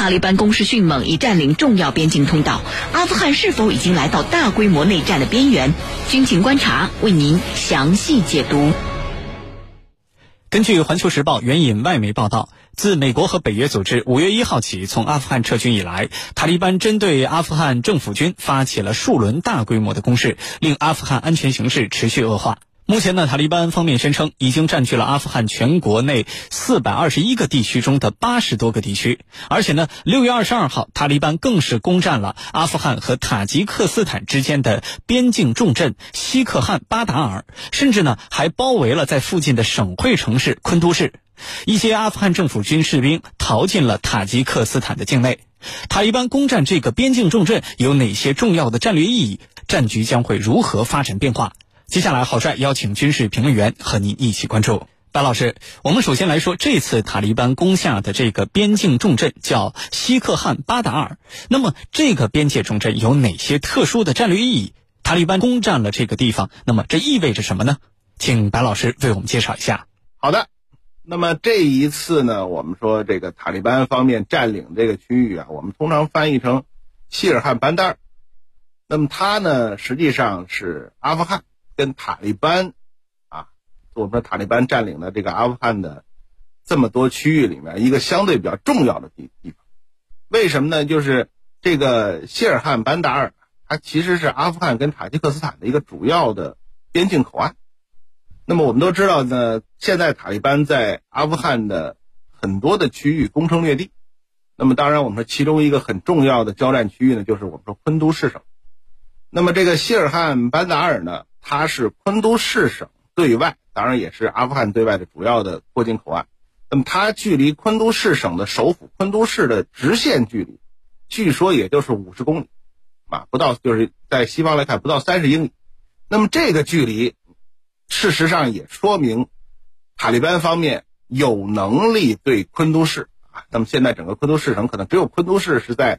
塔利班攻势迅猛，已占领重要边境通道。阿富汗是否已经来到大规模内战的边缘？军情观察为您详细解读。根据《环球时报》援引外媒报道，自美国和北约组织五月一号起从阿富汗撤军以来，塔利班针对阿富汗政府军发起了数轮大规模的攻势，令阿富汗安全形势持续恶化。目前呢，塔利班方面宣称已经占据了阿富汗全国内四百二十一个地区中的八十多个地区，而且呢，六月二十二号，塔利班更是攻占了阿富汗和塔吉克斯坦之间的边境重镇西克汗巴达尔，甚至呢，还包围了在附近的省会城市昆都市。一些阿富汗政府军士兵逃进了塔吉克斯坦的境内。塔利班攻占这个边境重镇有哪些重要的战略意义？战局将会如何发展变化？接下来，郝帅邀请军事评论员和您一起关注。白老师，我们首先来说这次塔利班攻下的这个边境重镇叫西克汗巴达尔。那么，这个边界重镇有哪些特殊的战略意义？塔利班攻占了这个地方，那么这意味着什么呢？请白老师为我们介绍一下。好的，那么这一次呢，我们说这个塔利班方面占领这个区域啊，我们通常翻译成希尔汗班达尔。那么它呢，实际上是阿富汗。跟塔利班，啊，我们说塔利班占领的这个阿富汗的这么多区域里面，一个相对比较重要的地地方，为什么呢？就是这个希尔汗班达尔，它其实是阿富汗跟塔吉克斯坦的一个主要的边境口岸。那么我们都知道呢，现在塔利班在阿富汗的很多的区域攻城略地。那么当然，我们说其中一个很重要的交战区域呢，就是我们说昆都士省。那么这个希尔汗班达尔呢？它是昆都士省对外，当然也是阿富汗对外的主要的过境口岸。那么它距离昆都士省的首府昆都市的直线距离，据说也就是五十公里，啊，不到，就是在西方来看不到三十英里。那么这个距离，事实上也说明，塔利班方面有能力对昆都市啊。那么现在整个昆都市省可能只有昆都市是在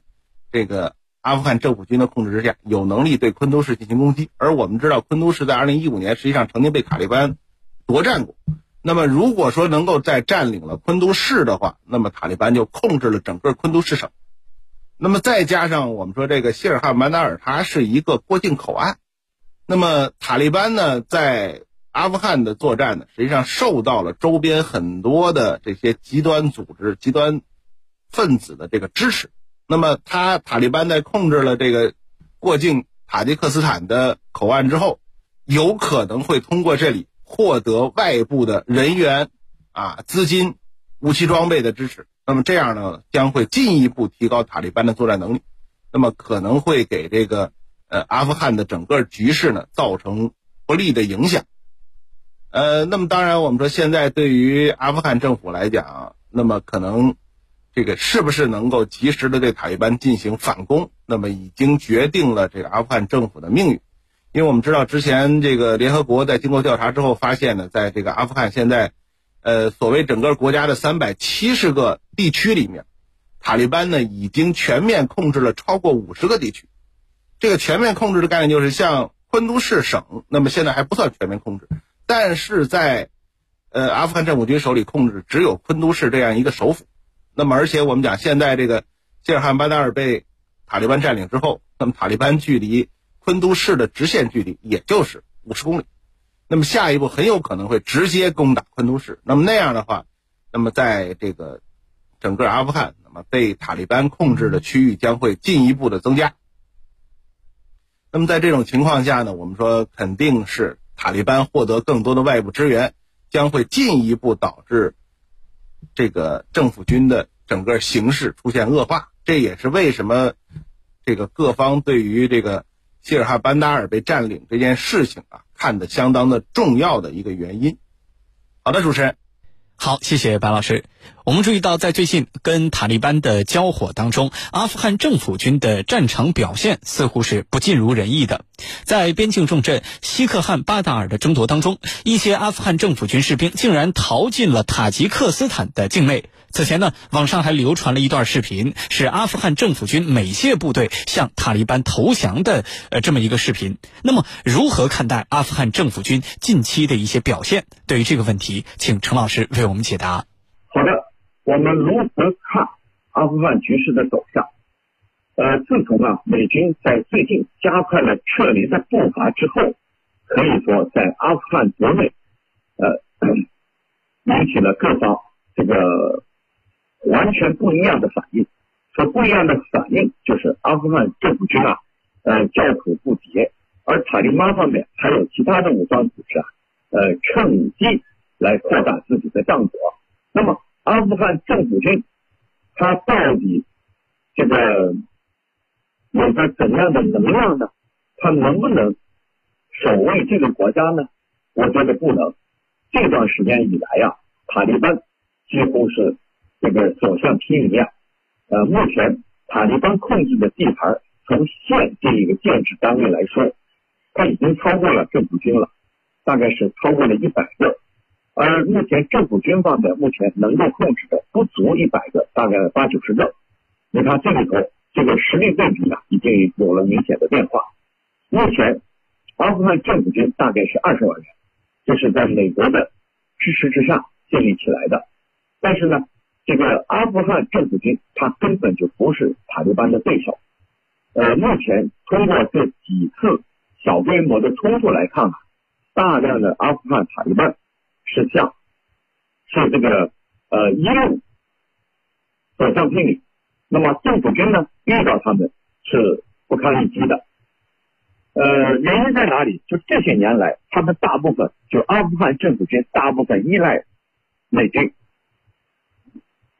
这个。阿富汗政府军的控制之下，有能力对昆都市进行攻击。而我们知道，昆都市在二零一五年实际上曾经被塔利班夺占过。那么，如果说能够在占领了昆都市的话，那么塔利班就控制了整个昆都市省。那么再加上我们说这个希尔汗曼达尔，它是一个过境口岸。那么塔利班呢，在阿富汗的作战呢，实际上受到了周边很多的这些极端组织、极端分子的这个支持。那么，他塔利班在控制了这个过境塔吉克斯坦的口岸之后，有可能会通过这里获得外部的人员、啊资金、武器装备的支持。那么这样呢，将会进一步提高塔利班的作战能力。那么可能会给这个呃阿富汗的整个局势呢造成不利的影响。呃，那么当然，我们说现在对于阿富汗政府来讲，那么可能。这个是不是能够及时的对塔利班进行反攻？那么已经决定了这个阿富汗政府的命运，因为我们知道之前这个联合国在经过调查之后发现呢，在这个阿富汗现在，呃，所谓整个国家的三百七十个地区里面，塔利班呢已经全面控制了超过五十个地区。这个全面控制的概念就是像昆都市省，那么现在还不算全面控制，但是在呃阿富汗政府军手里控制只有昆都市这样一个首府。那么，而且我们讲，现在这个谢尔汗班达尔被塔利班占领之后，那么塔利班距离昆都市的直线距离也就是五十公里。那么下一步很有可能会直接攻打昆都市。那么那样的话，那么在这个整个阿富汗，那么被塔利班控制的区域将会进一步的增加。那么在这种情况下呢，我们说肯定是塔利班获得更多的外部支援，将会进一步导致。这个政府军的整个形势出现恶化，这也是为什么这个各方对于这个希尔哈班达尔被占领这件事情啊看得相当的重要的一个原因。好的，主持人。好，谢谢白老师。我们注意到，在最近跟塔利班的交火当中，阿富汗政府军的战场表现似乎是不尽如人意的。在边境重镇西克汉巴达尔的争夺当中，一些阿富汗政府军士兵竟然逃进了塔吉克斯坦的境内。此前呢，网上还流传了一段视频，是阿富汗政府军美械部队向塔利班投降的呃这么一个视频。那么，如何看待阿富汗政府军近期的一些表现？对于这个问题，请陈老师为我们解答。好的，我们如何看阿富汗局势的走向。呃，自从啊美军在最近加快了撤离的步伐之后，可以说在阿富汗国内，呃，引起了各方这个不一样的反应。说不一样的反应就是阿富汗政府军啊，呃，叫苦不迭，而塔利班方面还有其他的武装组织啊，呃，趁机来扩大自己的战果。那么阿富汗政府军他到底这个有着怎样的能量呢？他能不能守卫这个国家呢？我觉得不能。这段时间以来呀，塔利班几乎是这个所向披靡啊。呃，目前塔利班控制的地盘，从县这一个建制单位来说，它已经超过了政府军了，大概是超过了一百个。而目前政府军方面目前能够控制的不足一百个，大概八九十个。你看这里头这个实力对比啊，已经有了明显的变化。目前阿富汗政府军大概是二十万人，这是在美国的支持之下建立起来的。但是呢？这个阿富汗政府军，他根本就不是塔利班的对手。呃，目前通过这几次小规模的冲突来看啊，大量的阿富汗塔利班是向是这个呃一路走向平民，那么政府军呢遇到他们是不堪一击的。呃，原因在哪里？就这些年来，他们大部分就阿富汗政府军大部分依赖美军。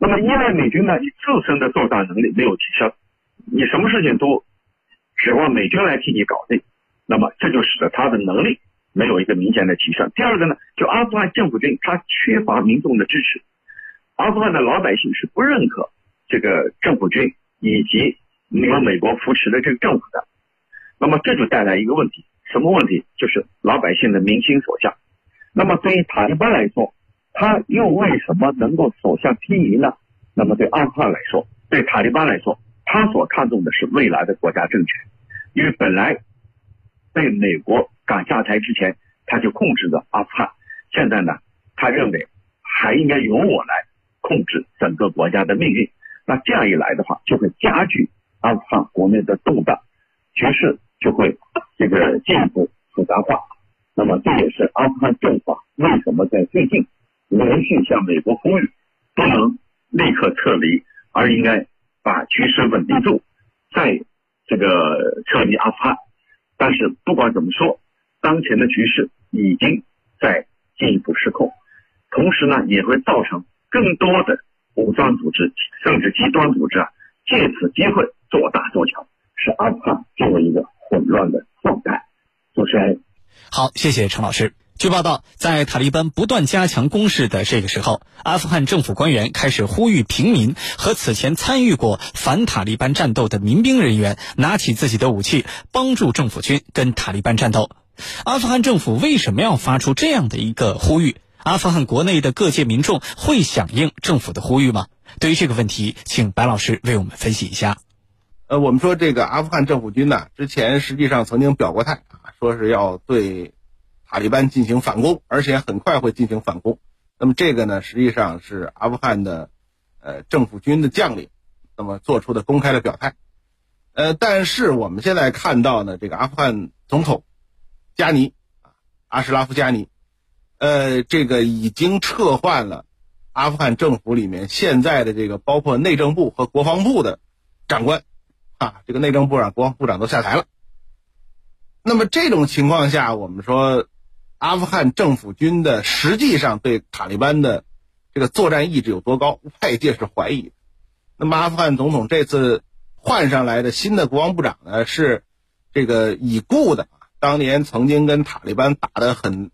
那么依赖美军呢？你自身的作战能力没有提升，你什么事情都指望美军来替你搞定，那么这就使得他的能力没有一个明显的提升。第二个呢，就阿富汗政府军他缺乏民众的支持，阿富汗的老百姓是不认可这个政府军以及你们美国扶持的这个政府的。那么这就带来一个问题，什么问题？就是老百姓的民心所向。那么对于塔利班来说，他又为什么能够所向披靡呢？那么对阿富汗来说，对塔利班来说，他所看重的是未来的国家政权，因为本来被美国赶下台之前，他就控制着阿富汗，现在呢，他认为还应该由我来控制整个国家的命运。那这样一来的话，就会加剧阿富汗国内的动荡，局势就会这个进一步复杂化。那么这也是阿富汗政府为什么在最近。连续向美国呼吁，不能立刻撤离，而应该把局势稳定住，再这个撤离阿富汗。但是不管怎么说，当前的局势已经在进一步失控，同时呢，也会造成更多的武装组织甚至极端组织啊，借此机会做大做强，使阿富汗进入一个混乱的状态。主持人，好，谢谢陈老师。据报道，在塔利班不断加强攻势的这个时候，阿富汗政府官员开始呼吁平民和此前参与过反塔利班战斗的民兵人员拿起自己的武器，帮助政府军跟塔利班战斗。阿富汗政府为什么要发出这样的一个呼吁？阿富汗国内的各界民众会响应政府的呼吁吗？对于这个问题，请白老师为我们分析一下。呃，我们说这个阿富汗政府军呢，之前实际上曾经表过态啊，说是要对。塔利班进行反攻，而且很快会进行反攻。那么这个呢，实际上是阿富汗的呃政府军的将领那么做出的公开的表态。呃，但是我们现在看到呢，这个阿富汗总统加尼啊，阿什拉夫加尼，呃，这个已经撤换了阿富汗政府里面现在的这个包括内政部和国防部的长官啊，这个内政部长、国防部长都下台了。那么这种情况下，我们说。阿富汗政府军的实际上对塔利班的这个作战意志有多高，外界是怀疑。那么阿富汗总统这次换上来的新的国防部长呢，是这个已故的，当年曾经跟塔利班打得很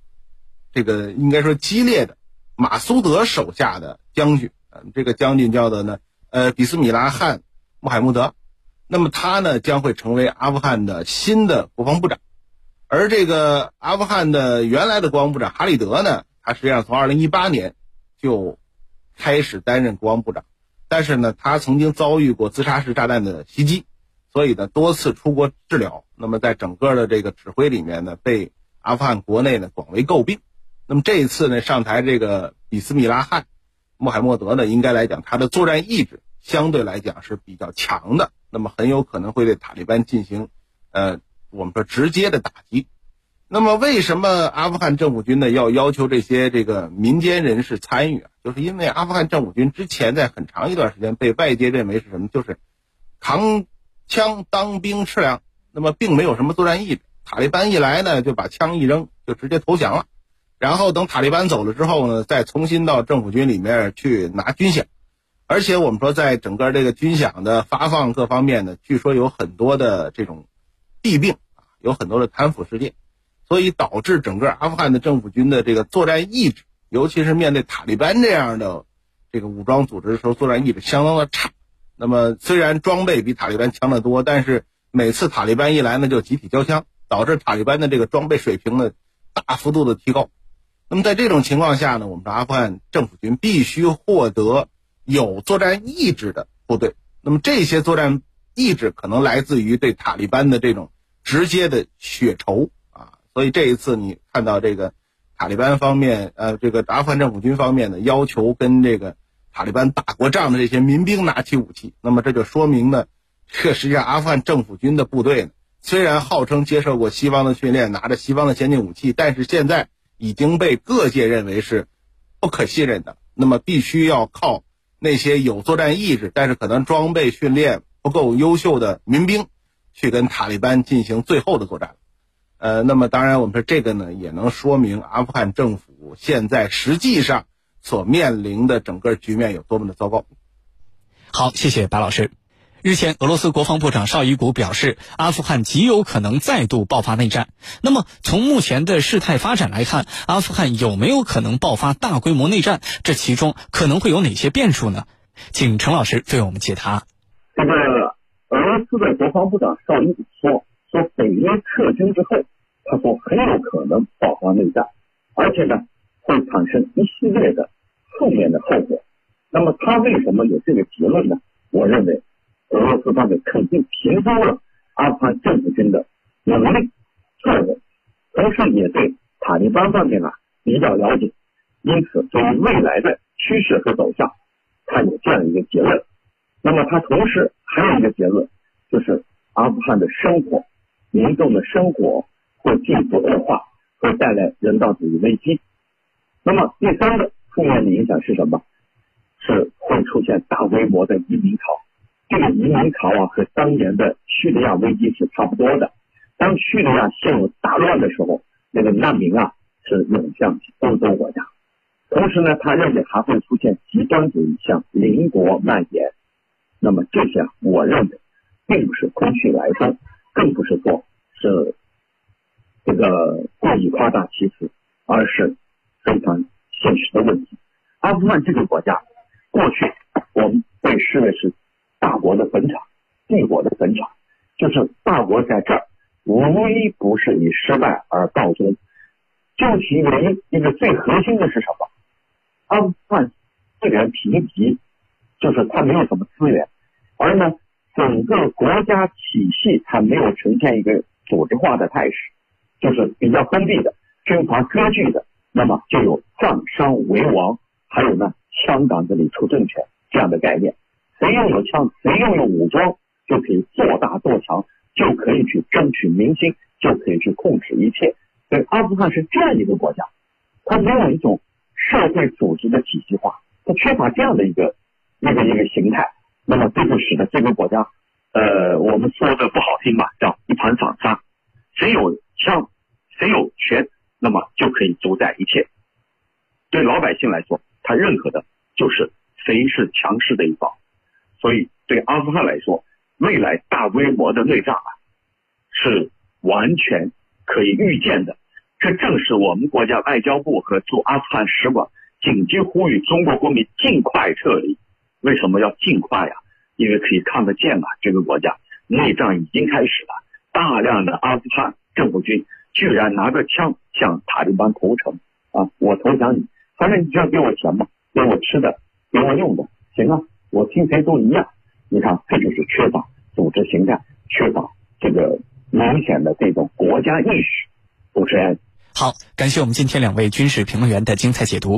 这个应该说激烈的马苏德手下的将军，这个将军叫做呢呃比斯米拉汗穆罕默德。那么他呢将会成为阿富汗的新的国防部长。而这个阿富汗的原来的国防部长哈里德呢，他实际上从二零一八年就开始担任国防部长，但是呢，他曾经遭遇过自杀式炸弹的袭击，所以呢，多次出国治疗。那么在整个的这个指挥里面呢，被阿富汗国内呢广为诟病。那么这一次呢，上台这个比斯米拉汗穆罕默德呢，应该来讲他的作战意志相对来讲是比较强的，那么很有可能会对塔利班进行呃我们说直接的打击。那么为什么阿富汗政府军呢要要求这些这个民间人士参与啊？就是因为阿富汗政府军之前在很长一段时间被外界认为是什么？就是扛枪当兵吃粮，那么并没有什么作战意志。塔利班一来呢，就把枪一扔，就直接投降了。然后等塔利班走了之后呢，再重新到政府军里面去拿军饷。而且我们说，在整个这个军饷的发放各方面呢，据说有很多的这种弊病啊，有很多的贪腐事件，所以导致整个阿富汗的政府军的这个作战意志，尤其是面对塔利班这样的这个武装组织的时候，作战意志相当的差。那么虽然装备比塔利班强得多，但是每次塔利班一来呢，就集体交枪。导致塔利班的这个装备水平呢大幅度的提高。那么在这种情况下呢，我们说阿富汗政府军必须获得有作战意志的部队。那么这些作战意志可能来自于对塔利班的这种直接的血仇啊。所以这一次你看到这个塔利班方面，呃，这个阿富汗政府军方面呢要求跟这个塔利班打过仗的这些民兵拿起武器，那么这就说明呢，这实际上阿富汗政府军的部队呢。虽然号称接受过西方的训练，拿着西方的先进武器，但是现在已经被各界认为是不可信任的。那么，必须要靠那些有作战意志，但是可能装备训练不够优秀的民兵，去跟塔利班进行最后的作战。呃，那么当然，我们说这个呢，也能说明阿富汗政府现在实际上所面临的整个局面有多么的糟糕。好，谢谢白老师。日前，俄罗斯国防部长绍伊古表示，阿富汗极有可能再度爆发内战。那么，从目前的事态发展来看，阿富汗有没有可能爆发大规模内战？这其中可能会有哪些变数呢？请陈老师为我们解答。这个俄罗斯的国防部长绍伊古说，说北约撤军之后，他说很有可能爆发内战，而且呢，会产生一系列的负面的后果。那么，他为什么有这个结论呢？我认为。俄罗斯方面肯定评估了阿富汗政府军的能力、策略，同时也对塔利班方面啊比较了解，因此对于未来的趋势和走向，他有这样一个结论。那么他同时还有一个结论，就是阿富汗的生活、民众的生活会进一步恶化，会带来人道主义危机。那么第三个负面的影响是什么？是会出现大规模的移民潮。这个移民潮啊，和当年的叙利亚危机是差不多的。当叙利亚陷入大乱的时候，那个难民啊是涌向欧洲国家。同时呢，他认为还会出现极端主义向邻国蔓延。那么这些，我认为并不是空穴来风，更不是说是这个故意夸大其词，而是非常现实的问题。阿富汗这个国家，过去我们被视为是。大国的坟场，帝国的坟场，就是大国在这儿，无一不是以失败而告终。究其原因，一个最核心的是什么？阿富汗资源贫瘠，就是它没有什么资源，而呢，整个国家体系它没有呈现一个组织化的态势，就是比较封闭的、军阀割据的。那么就有藏商为王，还有呢，枪杆子里出政权这样的概念。谁拥有枪，谁拥有武装，就可以做大做强，就可以去争取民心，就可以去控制一切。所以阿富汗是这样一个国家，它没有一种社会组织的体系化，它缺乏这样的一个一个一个形态。那么对就使得这个国家，呃，我们说的不好听吧，叫一盘散沙。谁有枪，谁有权，那么就可以主宰一切。对老百姓来说，他认可的就是谁是强势的一方。所以，对阿富汗来说，未来大规模的内战啊，是完全可以预见的。这正是我们国家外交部和驻阿富汗使馆紧急呼吁中国公民尽快撤离。为什么要尽快呀？因为可以看得见啊，这个国家内战已经开始了，大量的阿富汗政府军居然拿着枪向塔利班投诚啊！我投降你，反正你只要给我钱吧，给我吃的，给我用的，行啊。我听谁都一样，你看，这就是缺乏组织形态，缺乏这个明显的这种国家意识。主持人，好，感谢我们今天两位军事评论员的精彩解读。